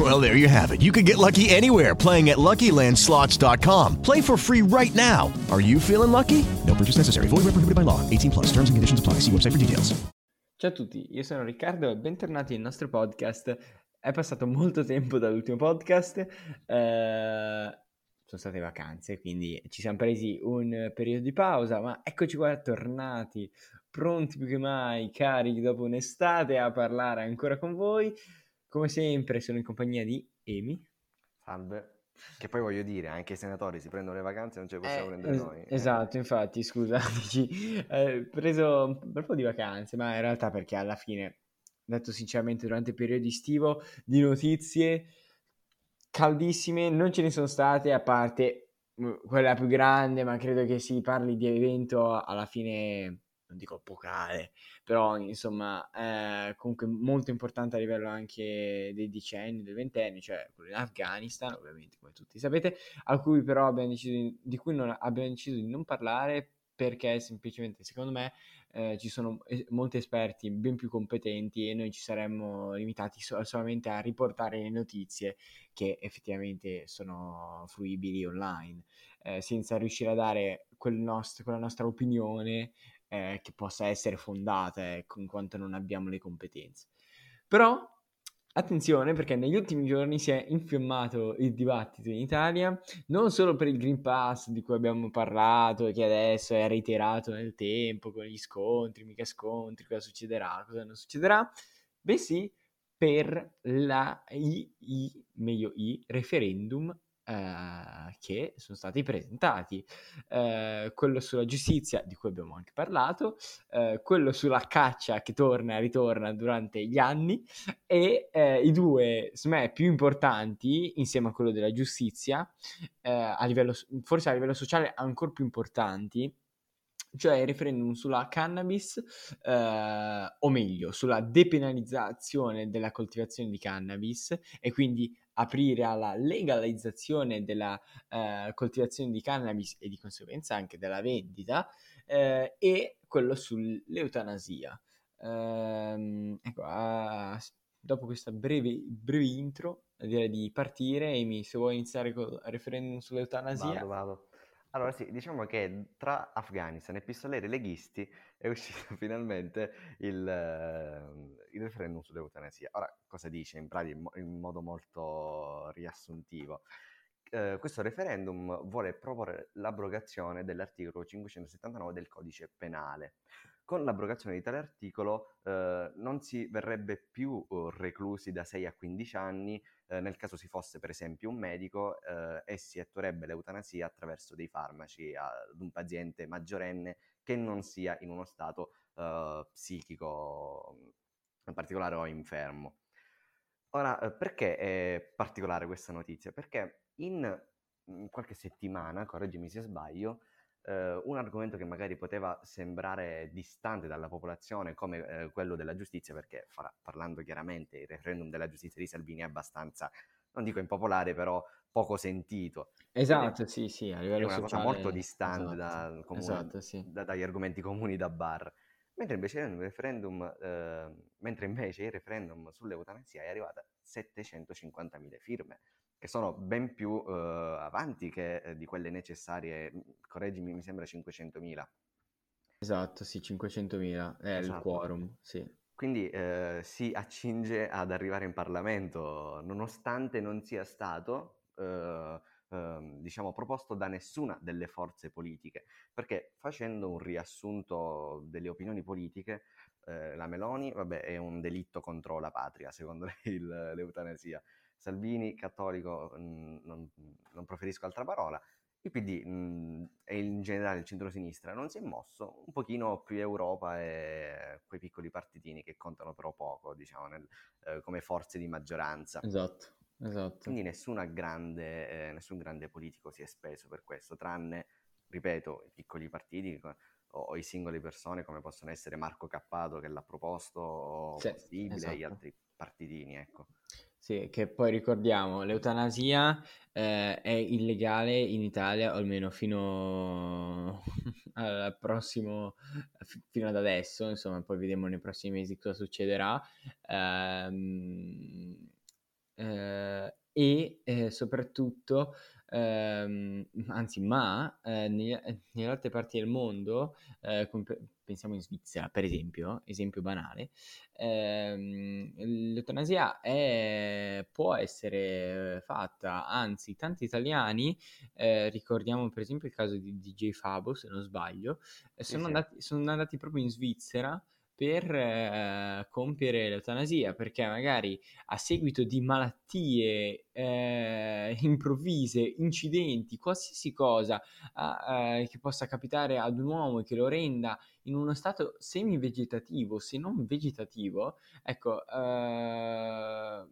Well, there you have it. You can get lucky anywhere playing at LuckyLandSlots.com. Play for free right now. Are you feeling lucky? No purchase necessary. Void where prohibited by law. 18 plus. Terms and conditions apply. See website for details. Ciao a tutti, io sono Riccardo e bentornati nel nostro podcast. È passato molto tempo dall'ultimo podcast. Eh, sono state vacanze, quindi ci siamo presi un periodo di pausa, ma eccoci qua tornati, pronti più che mai, carichi dopo un'estate a parlare ancora con voi. Come sempre sono in compagnia di Emi. Salve. Che poi voglio dire, anche i senatori si prendono le vacanze e non ce le possiamo Eh, prendere es- noi. eh. Esatto, infatti, scusa, dici, eh, preso un bel po' di vacanze, ma in realtà perché alla fine, detto sinceramente, durante il periodo estivo di notizie caldissime non ce ne sono state, a parte mm, quella più grande, ma credo che si parli di evento alla fine, non dico epocale, però insomma, eh, comunque molto importante a livello anche dei decenni, del ventennio, cioè quello in Afghanistan, ovviamente come tutti sapete, a cui però abbiamo deciso di, di cui non, abbiamo deciso di non parlare perché semplicemente secondo me eh, ci sono molti esperti ben più competenti e noi ci saremmo limitati so- solamente a riportare le notizie che effettivamente sono fruibili online, eh, senza riuscire a dare quel nost- quella nostra opinione eh, che possa essere fondata, ecco, in quanto non abbiamo le competenze. Però attenzione perché negli ultimi giorni si è infiammato il dibattito in Italia, non solo per il Green Pass di cui abbiamo parlato e che adesso è reiterato nel tempo con gli scontri, mica scontri, cosa succederà, cosa non succederà, bensì per la i, i- meglio i referendum eh, che sono stati presentati. Eh, quello sulla giustizia, di cui abbiamo anche parlato, eh, quello sulla caccia che torna e ritorna durante gli anni, e eh, i due, secondo me, più importanti, insieme a quello della giustizia, eh, a livello, forse a livello sociale ancora più importanti, cioè il referendum sulla cannabis, eh, o meglio, sulla depenalizzazione della coltivazione di cannabis e quindi aprire alla legalizzazione della eh, coltivazione di cannabis e di conseguenza anche della vendita, eh, e quello sull'eutanasia. Ehm, ecco, ah, dopo questa breve, breve intro, direi di partire. Amy, se vuoi iniziare col referendum sull'eutanasia. Vado, vado. Allora sì, diciamo che tra Afghanistan e pistoleri leghisti è uscito finalmente il, eh, il referendum sull'eutanasia. Ora, cosa dice in pratica in, mo- in modo molto riassuntivo? Eh, questo referendum vuole proporre l'abrogazione dell'articolo 579 del codice penale. Con l'abrogazione di tale articolo eh, non si verrebbe più eh, reclusi da 6 a 15 anni eh, nel caso si fosse per esempio un medico eh, si attuerebbe l'eutanasia attraverso dei farmaci ad un paziente maggiorenne che non sia in uno stato eh, psichico in particolare o infermo. Ora, eh, perché è particolare questa notizia? Perché in, in qualche settimana, correggimi se sbaglio, eh, un argomento che magari poteva sembrare distante dalla popolazione come eh, quello della giustizia, perché farà- parlando chiaramente il referendum della giustizia di Salvini è abbastanza, non dico impopolare, però poco sentito. Esatto, sì, sì, a È livello una cosa sociale. molto distante esatto, dal comune- esatto, sì. da- dagli argomenti comuni da bar. Mentre invece il referendum, eh, mentre invece il referendum sull'eutanasia è arrivato a 750.000 firme, che sono ben più eh, avanti che eh, di quelle necessarie, correggimi, mi sembra 500.000. Esatto, sì, 500.000 è il Esatto. quorum, sì. Quindi eh, si accinge ad arrivare in Parlamento, nonostante non sia stato, eh, ehm, diciamo, proposto da nessuna delle forze politiche. Perché facendo un riassunto delle opinioni politiche, eh, la Meloni, vabbè, è un delitto contro la patria, secondo lei il- l'eutanasia. Salvini, cattolico, mh, non, non preferisco altra parola. Il PD mh, e in generale il centro-sinistra non si è mosso, un pochino più Europa e quei piccoli partitini che contano però poco, diciamo, nel- eh, come forze di maggioranza. Esatto, esatto. Quindi nessuna grande, eh, nessun grande politico si è speso per questo, tranne, ripeto, i piccoli partiti o, o i singoli persone come possono essere Marco Cappato che l'ha proposto o Sì, possibile, esatto. gli altri partitini, ecco. Sì, che poi ricordiamo, l'eutanasia eh, è illegale in Italia, o almeno fino al prossimo, fi- fino ad adesso, insomma, poi vedremo nei prossimi mesi cosa succederà. Ehm, eh, e eh, soprattutto, ehm, anzi, ma eh, eh, nelle altre parti del mondo, eh, come pe- pensiamo in Svizzera, per esempio, esempio banale, ehm, l'eutanasia è- può essere fatta, anzi, tanti italiani, eh, ricordiamo per esempio il caso di DJ Fabo, se non sbaglio, eh, sono sì. andati, sono andati proprio in Svizzera per eh, compiere l'eutanasia, perché magari a seguito di malattie eh, improvvise, incidenti, qualsiasi cosa eh, che possa capitare ad un uomo e che lo renda in uno stato semi-vegetativo, se non vegetativo, ecco, eh,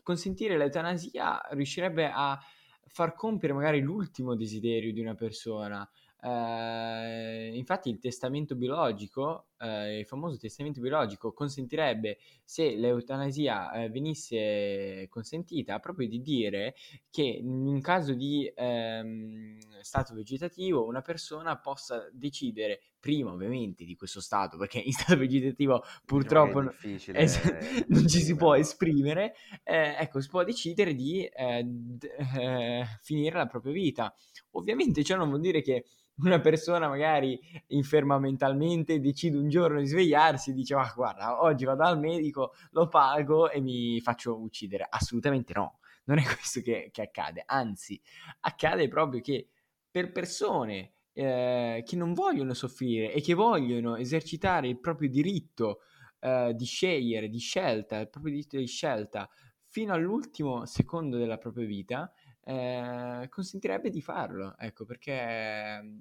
consentire l'eutanasia riuscirebbe a far compiere magari l'ultimo desiderio di una persona. Eh, infatti il testamento biologico, eh, il famoso testamento biologico, consentirebbe, se l'eutanasia eh, venisse consentita, proprio di dire che in un caso di ehm, stato vegetativo una persona possa decidere, prima ovviamente di questo stato, perché in stato vegetativo Diciamo purtroppo è no- difficile es- non ci si può esprimere, eh, ecco, si può decidere di eh, d- eh, finire la propria vita. Ovviamente ciò non vuol dire che una persona magari inferma mentalmente decide un giorno di svegliarsi e dice, ma guarda, oggi vado al medico, lo pago e mi faccio uccidere. Assolutamente no, non è questo che, che accade, anzi, accade proprio che per persone eh, che non vogliono soffrire e che vogliono esercitare il proprio diritto eh, di scegliere, di scelta, il proprio diritto di scelta fino all'ultimo secondo della propria vita, eh, consentirebbe di farlo, ecco, perché mm,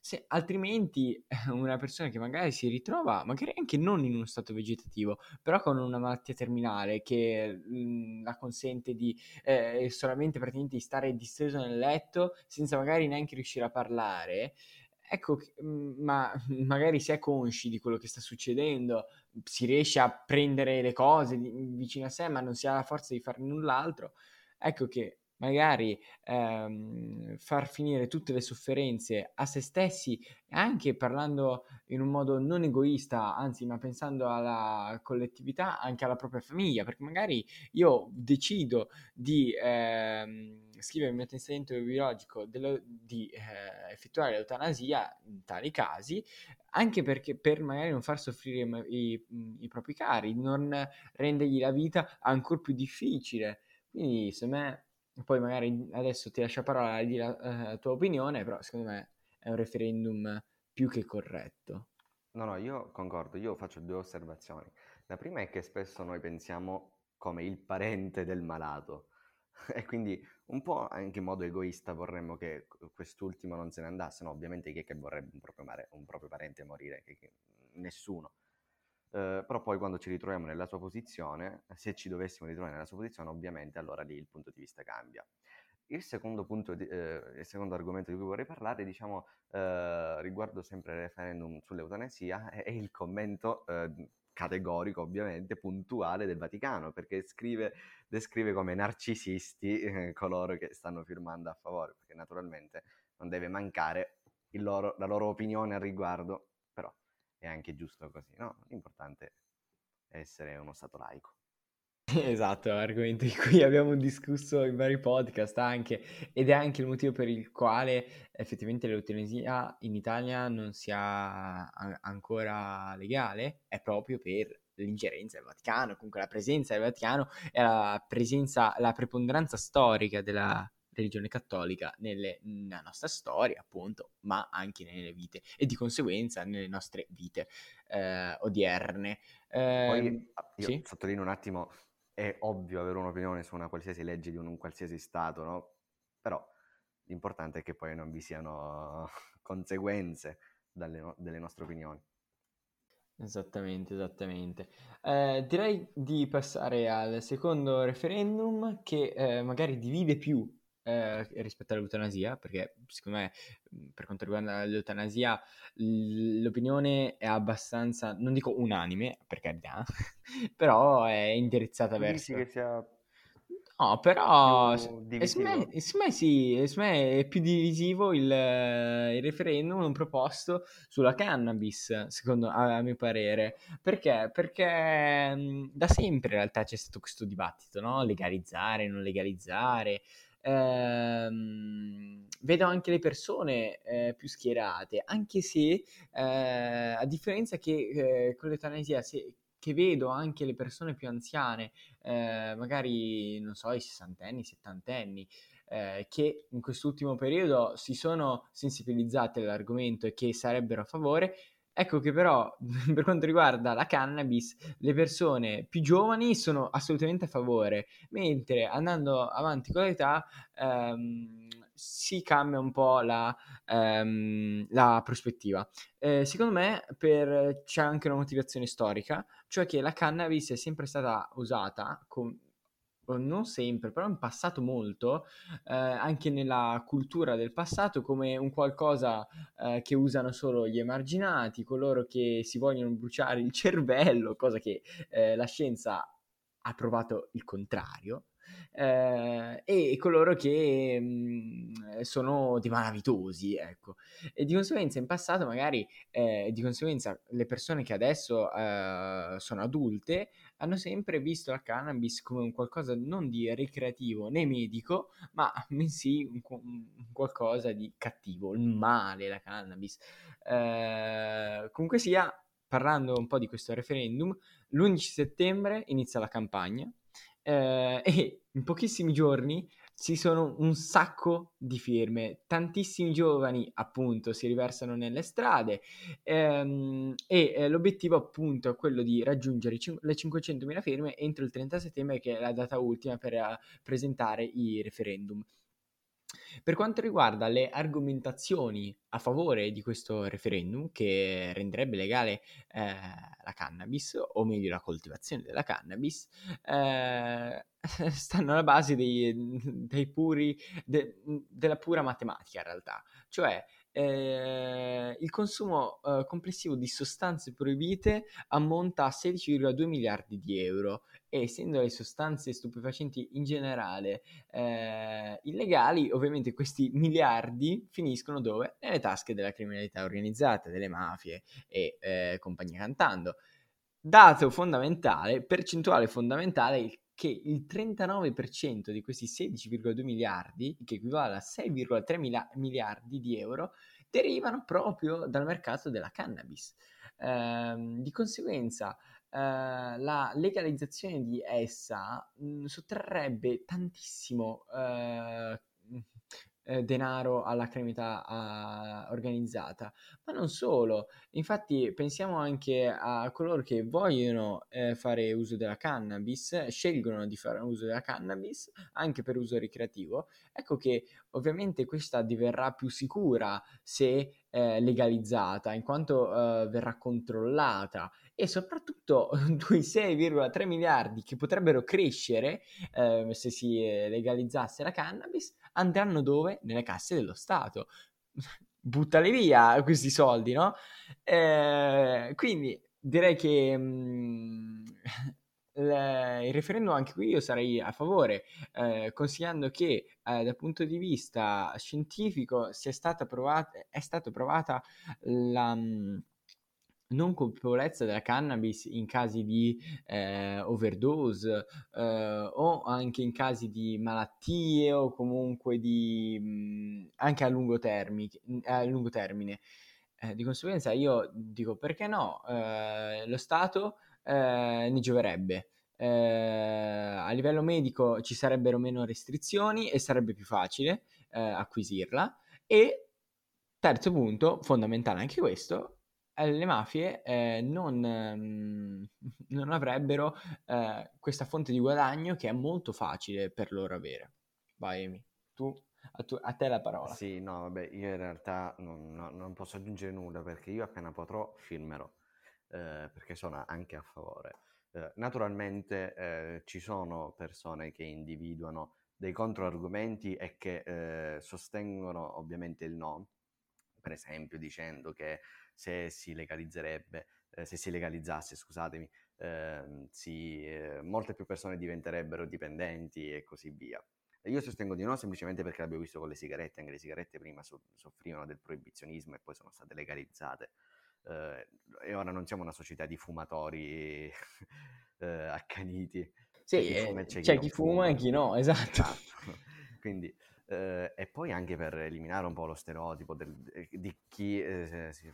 se, altrimenti eh, una persona che magari si ritrova, magari anche non in uno stato vegetativo, però con una malattia terminale che mm, la consente di eh, solamente praticamente di stare disteso nel letto senza magari neanche riuscire a parlare, ecco, mm, ma magari si è consci di quello che sta succedendo, si riesce a prendere le cose vicino a sé, ma non si ha la forza di fare null'altro, ecco che magari ehm, far finire tutte le sofferenze a se stessi, anche parlando in un modo non egoista, anzi, ma pensando alla collettività, anche alla propria famiglia, perché magari io decido di ehm, scrivere il mio testamento biologico dello- di eh, effettuare l'eutanasia in tali casi, anche perché per magari non far soffrire ma- i, i propri cari, non rendergli la vita ancora più difficile. Quindi, secondo me, poi magari adesso ti lascio la parola di dire la, la tua opinione, però secondo me è un referendum più che corretto. No, no, io concordo, io faccio due osservazioni. La prima è che spesso noi pensiamo come il parente del malato e quindi un po' anche in modo egoista vorremmo che quest'ultimo non se ne andasse, no, ovviamente chi è che vorrebbe un proprio, mare- un proprio parente morire? Che- che- nessuno. Eh, però poi quando ci ritroviamo nella sua posizione, se ci dovessimo ritrovare nella sua posizione, ovviamente allora lì il punto di vista cambia. Il secondo, punto di- eh, il secondo argomento di cui vorrei parlare, diciamo, eh, riguardo sempre il referendum sull'eutanasia, è, è il commento eh, categorico, ovviamente, puntuale del Vaticano, perché scrive, descrive come narcisisti eh, coloro che stanno firmando a favore, perché naturalmente non deve mancare loro- la loro opinione al riguardo, è anche giusto così, no? L'importante è essere uno stato laico. Esatto, è un argomento di cui abbiamo discusso in vari podcast anche, ed è anche il motivo per il quale effettivamente l'eutanasia in Italia non sia ancora legale, è proprio per l'ingerenza del Vaticano, comunque la presenza del Vaticano e la presenza, la preponderanza storica della religione cattolica nelle- nella nostra storia, appunto, ma anche nelle vite e di conseguenza nelle nostre vite eh, odierne. Poi Ehm, ah, io sì? sottolineo un attimo, è ovvio avere un'opinione su una qualsiasi legge di un, un qualsiasi stato, no? Però l'importante è che poi non vi siano conseguenze dalle no- delle nostre opinioni. Esattamente, esattamente. Eh, direi di passare al secondo referendum che eh, magari divide più eh, rispetto all'eutanasia, perché secondo me per quanto riguarda l'eutanasia l'opinione è abbastanza, non dico unanime, per carità, però è indirizzata verso... Dici che sia No, però secondo me, sì, è più divisivo il, il referendum proposto sulla cannabis, secondo a, a mio parere. Perché? Perché mh, da sempre in realtà c'è stato questo dibattito, no? Legalizzare, non legalizzare. Ehm, vedo anche le persone eh, più schierate, anche se eh, a differenza che eh, con l'eutanasia, se, che vedo anche le persone più anziane, eh, magari non so, i sessantenni, i settantenni, eh, che in quest'ultimo periodo si sono sensibilizzati all'argomento e che sarebbero a favore. Ecco che però per quanto riguarda la cannabis, le persone più giovani sono assolutamente a favore, mentre andando avanti con l'età ehm, si cambia un po' la, ehm, la prospettiva. Eh, secondo me per, c'è anche una motivazione storica, cioè che la cannabis è sempre stata usata con non sempre, però in passato molto, eh, anche nella cultura del passato, come un qualcosa eh, che usano solo gli emarginati, coloro che si vogliono bruciare il cervello, cosa che eh, la scienza ha provato il contrario eh, e coloro che mh, sono dei malavitosi, ecco. E di conseguenza in passato magari, eh, di conseguenza le persone che adesso eh, sono adulte hanno sempre visto la cannabis come un qualcosa non di ricreativo né medico, ma bensì un, un qualcosa di cattivo, il male, la cannabis. Eh, comunque sia, parlando un po' di questo referendum, l'11 settembre inizia la campagna eh, e in pochissimi giorni ci sono un sacco di firme, tantissimi giovani appunto si riversano nelle strade ehm, e eh, l'obiettivo appunto è quello di raggiungere le 500.000 firme entro il 30 settembre che è la data ultima per uh, presentare i referendum. Per quanto riguarda le argomentazioni a favore di questo referendum, che renderebbe legale eh, la cannabis, o meglio la coltivazione della cannabis, eh, stanno alla base dei, dei puri, de, della pura matematica in realtà. Cioè, eh, il consumo eh, complessivo di sostanze proibite ammonta a 16,2 miliardi di euro e essendo le sostanze stupefacenti in generale eh, illegali, ovviamente questi miliardi finiscono dove? Nelle tasche della criminalità organizzata, delle mafie e eh, compagnia cantando. Dato fondamentale, percentuale fondamentale che il 39% di questi 16,2 miliardi, che equivale a 6,3 mila- miliardi di euro, derivano proprio dal mercato della cannabis. Eh, di conseguenza, eh, la legalizzazione di essa mh, sottrarrebbe tantissimo eh, eh, denaro alla criminalità uh, organizzata, ma non solo. Infatti pensiamo anche a coloro che vogliono eh, fare uso della cannabis, scelgono di fare uso della cannabis anche per uso ricreativo. Ecco che ovviamente questa diverrà più sicura se eh, legalizzata, in quanto eh, verrà controllata e soprattutto quei 6,3 miliardi che potrebbero crescere eh, se si legalizzasse la cannabis andranno dove? Nelle casse dello Stato. Buttali via questi soldi, no? Eh, quindi direi che mh, il referendum anche qui io sarei a favore, eh, consigliando che eh, dal punto di vista scientifico sia stata provata, è stata provata la... Mh, non colpevolezza della cannabis in casi di eh, overdose eh, o anche in casi di malattie o comunque di mh, anche a lungo, termi, a lungo termine. Eh, di conseguenza io dico perché no, eh, lo Stato eh, ne gioverebbe. Eh, a livello medico ci sarebbero meno restrizioni e sarebbe più facile acquisirla. E terzo punto, fondamentale anche questo, le mafie eh, non, ehm, non, avrebbero eh, questa fonte di guadagno che è molto facile per loro avere. Vai Amy, tu, a, tu, a te la parola. Sì, no, vabbè, io in realtà non, no, non posso aggiungere nulla perché io appena potrò filmerò, eh, perché sono anche a favore. Eh, naturalmente eh, ci sono persone che individuano dei controargumenti è che eh, sostengono ovviamente il no, per esempio dicendo che se si legalizzerebbe, eh, se si legalizzasse, scusatemi, ehm, si, eh, molte più persone diventerebbero dipendenti e così via. Io sostengo di no semplicemente perché l'abbiamo visto con le sigarette, anche le sigarette prima so- soffrivano del proibizionismo e poi sono state legalizzate. Eh, e ora non siamo una società di fumatori eh, accaniti. Sì, c'è chi, c'è chi fuma, fuma, e chi no, esatto. esatto. Quindi, eh, e poi anche per eliminare un po' lo stereotipo del, di, chi, eh, si,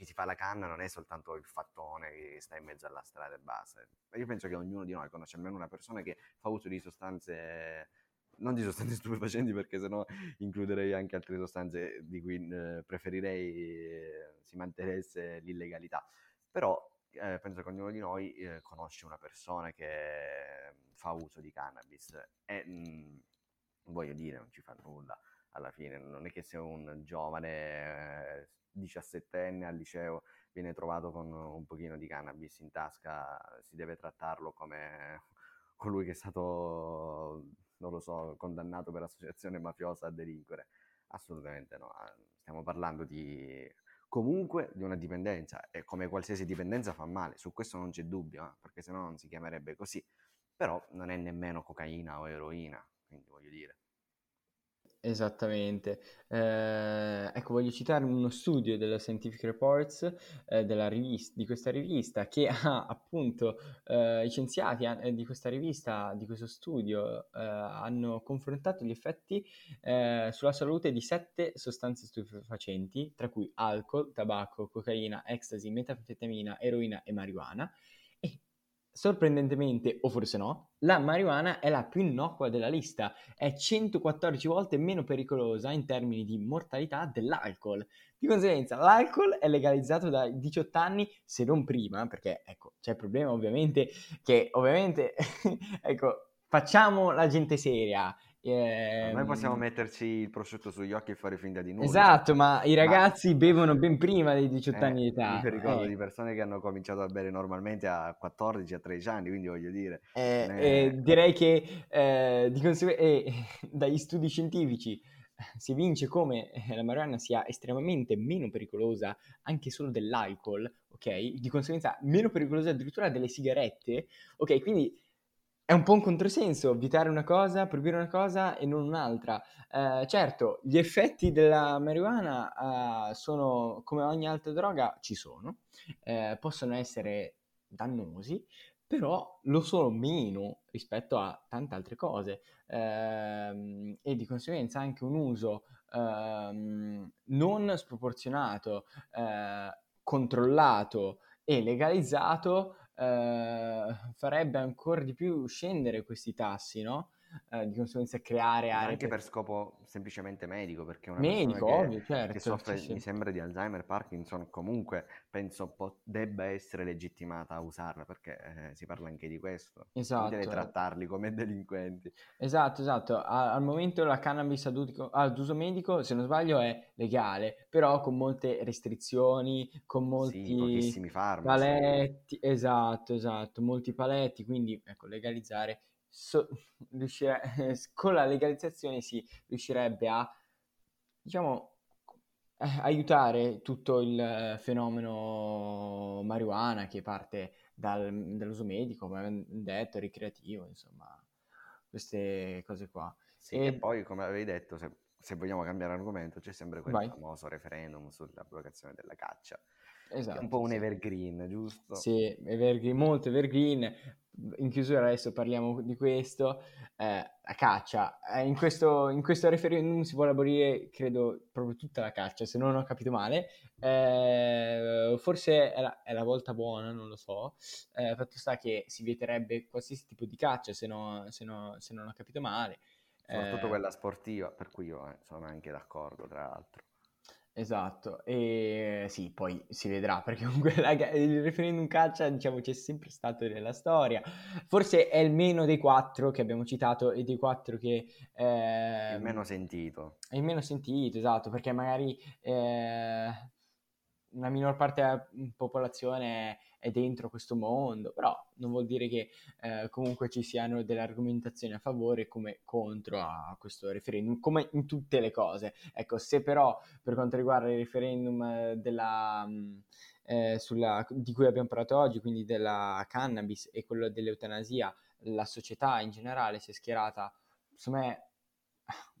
chi, si, fa la canna non è soltanto il fattone che sta in mezzo alla strada e basta. Io penso che ognuno di noi conosce almeno una persona che fa uso di sostanze non di sostanze stupefacenti perché sennò includerei anche altre sostanze di cui eh, preferirei eh, si mantenesse l'illegalità. Però eh, penso che ognuno di noi eh, conosce una persona che fa uso di cannabis e mh, mm, voglio dire, non ci fa nulla alla fine, non è che se un giovane 17enne eh, al liceo viene trovato con un pochino di cannabis in tasca, si deve trattarlo come colui che è stato non lo so, condannato per associazione mafiosa a delinquere. Assolutamente no, ah, stiamo parlando di comunque di una dipendenza e come qualsiasi dipendenza fa male, su questo non c'è dubbio, eh? perché sennò non si chiamerebbe così, però non è nemmeno cocaina o eroina, quindi voglio dire. Esattamente. Eh, ecco, voglio citare uno studio della Scientific Reports eh, della rivista, di questa rivista che ha appunto eh, i scienziati eh, di questa rivista, di questo studio, eh, hanno confrontato gli effetti eh, sulla salute di sette sostanze stupefacenti, tra cui alcol, tabacco, cocaina, ecstasy, metanfetamina, eroina e marijuana Sorprendentemente, o forse no, la marijuana è la più innocua della lista, è 114 volte meno pericolosa in termini di mortalità dell'alcol. Di conseguenza, l'alcol è legalizzato dai 18 anni, se non prima, perché ecco, c'è il problema ovviamente che ovviamente, ecco, facciamo la gente seria, eh, Noi possiamo metterci il prosciutto sugli occhi e fare finta di nulla. Esatto, ma i ragazzi ma... bevono ben prima dei 18 eh, anni di età. Io ricordo eh. di persone che hanno cominciato a bere normalmente a 14, a 13 anni, quindi voglio dire... Eh, è... direi che eh, di conseguenza dagli studi scientifici si evince come la marijuana sia estremamente meno pericolosa anche solo dell'alcol, ok? Di conseguenza meno pericolosa addirittura delle sigarette, ok? Quindi è un po' un controsenso vietare una cosa, proibire una cosa e non un'altra. Eh, certo, gli effetti della marijuana eh, sono come ogni altra droga, ci sono, eh, possono essere dannosi, però lo sono meno rispetto a tante altre cose ehm, e di conseguenza anche un uso ehm, non sproporzionato, eh, controllato e legalizzato eh, farebbe ancora di più scendere questi tassi, no? Eh, di conseguenza creare aree anche per... per scopo semplicemente medico perché una medico, che, ovvio, certo, che soffre sì, sì. mi sembra di Alzheimer, Parkinson comunque penso po- debba essere legittimata a usarla perché eh, si parla anche di questo esatto. deve trattarli come delinquenti esatto esatto a- al momento la cannabis ad, uso, ad uso medico se non sbaglio è legale però con molte restrizioni con molti sì, pochissimi farmaci paletti esatto esatto molti paletti quindi ecco legalizzare so, riuscire, con la legalizzazione si riuscirebbe a, diciamo, eh, aiutare tutto il fenomeno marijuana che parte dal, dall'uso medico, come abbiamo detto, ricreativo, insomma, queste cose qua. Sì, e... e poi, come avevi detto, se, se, vogliamo cambiare argomento, c'è sempre quel Vai. famoso referendum sull'abrogazione della caccia. Esatto, un po' un evergreen, giusto? Sì, evergreen, molto evergreen in chiusura adesso parliamo di questo, eh, la caccia. Eh, in, questo, in, questo, referendum si vuole abolire, credo, proprio tutta la caccia, se non ho capito male. Eh, forse è la, è la, volta buona, non lo so. Eh, fatto sta che si vieterebbe qualsiasi tipo di caccia, se, no, se, no, se non ho capito male. Soprattutto eh, quella sportiva, per cui io eh, sono anche d'accordo, tra l'altro. Esatto, e sì, poi si vedrà perché comunque la, il referendum caccia, diciamo, c'è sempre stato nella storia. Forse è il meno dei quattro che abbiamo citato e dei quattro che... Eh, il meno sentito. È il meno sentito, esatto, perché magari... Eh, una minor parte della popolazione è dentro questo mondo, però non vuol dire che eh, comunque ci siano delle argomentazioni a favore come contro a questo referendum, come in tutte le cose. Ecco, se però per quanto riguarda il referendum della, eh, sulla, di cui abbiamo parlato oggi, quindi della cannabis e quello dell'eutanasia, la società in generale si è schierata, secondo me,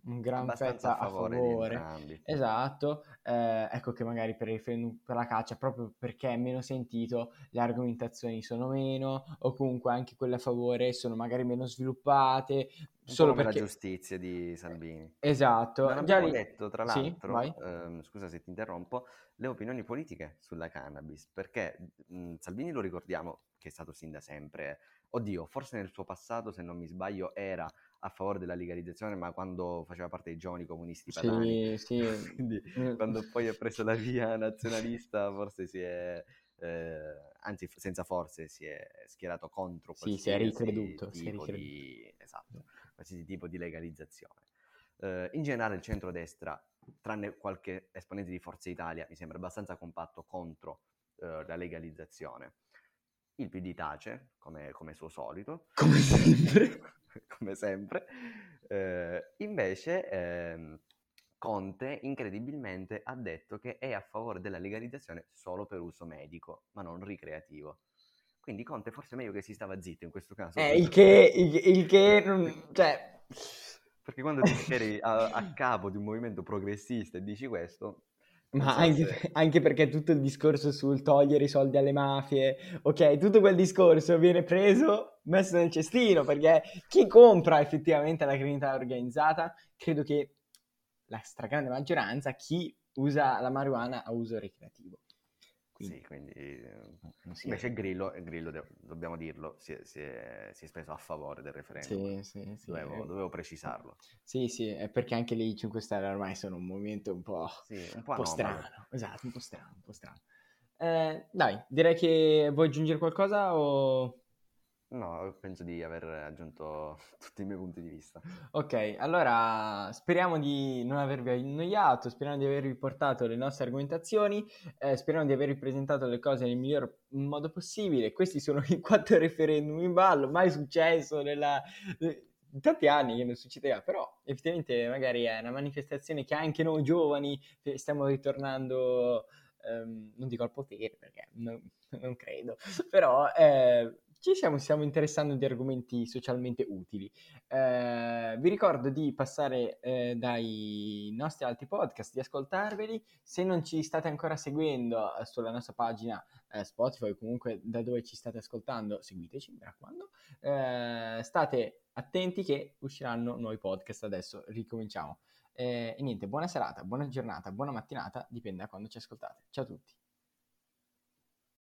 un gran pezzo a favore. A favore. Esatto, eh, ecco che magari per, il, per la caccia, proprio perché è meno sentito, le argomentazioni sono meno, o comunque anche quelle a favore sono magari meno sviluppate. Un solo perché la giustizia di Salvini. Esatto. Non abbiamo Già detto, tra l'altro, sì, ehm, scusa se ti interrompo, le opinioni politiche sulla cannabis, perché mh, Salvini lo ricordiamo che è stato sin da sempre, oddio, forse nel suo passato, se non mi sbaglio, era a favore della legalizzazione, ma quando faceva parte dei giovani comunisti padani. Sì, sì. Quindi mm. quando poi ha preso la via nazionalista, forse si è... Eh, anzi, senza forze, si è schierato contro sì, si è ricreduto, tipo si è ricreduto. di... Esatto, qualsiasi tipo di legalizzazione. Eh, in generale il centrodestra, tranne qualche esponente di Forza Italia, mi sembra abbastanza compatto contro eh, la legalizzazione. Il PD tace, come, come suo solito. Come sempre. come sempre. Eh, invece ehm, Conte incredibilmente ha detto che è a favore della legalizzazione solo per uso medico, ma non ricreativo. Quindi Conte forse è meglio che si stava zitto in questo caso. Eh, il che, il, il che non, cioè... Perché quando ti eri a, a capo di un movimento progressista e dici questo, ma anche, se... anche, perché tutto il discorso sul togliere i soldi alle mafie, ok, tutto quel discorso viene preso, messo nel cestino, perché chi compra effettivamente la criminalità organizzata, credo che la stragrande maggioranza, chi usa la marijuana a uso ricreativo. Quindi, sì, quindi sì. invece Grillo, Grillo, dobbiamo dirlo, si è, si, è, si è, speso a favore del referendum. Sì, sì. Dovevo, dovevo, precisarlo. Sì, sì, è perché anche lì i 5 Stelle ormai sono un movimento un po', un po', un po strano. Esatto, un po' strano, un po' strano. Eh, dai, direi che vuoi aggiungere qualcosa o... No, penso di aver aggiunto tutti i miei punti di vista. Ok, allora speriamo di non avervi annoiato, speriamo di avervi portato le nostre argomentazioni, eh, speriamo di avervi presentato le cose nel miglior modo possibile. Questi sono i quattro referendum in ballo, mai successo nella... in tanti anni che non succedeva, però effettivamente magari è una manifestazione che anche noi giovani stiamo ritornando, ehm, non dico al potere perché non, non credo, però... Eh, ci stiamo, stiamo interessando di argomenti socialmente utili. Eh, vi ricordo di passare eh, dai nostri altri podcast, di ascoltarveli. Se non ci state ancora seguendo eh, sulla nostra pagina eh, Spotify comunque da dove ci state ascoltando, seguiteci, mi raccomando. Eh, state attenti che usciranno nuovi podcast adesso. Ricominciamo. Eh, e niente, buona serata, buona giornata, buona mattinata, dipende da quando ci ascoltate. Ciao a tutti.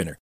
winner.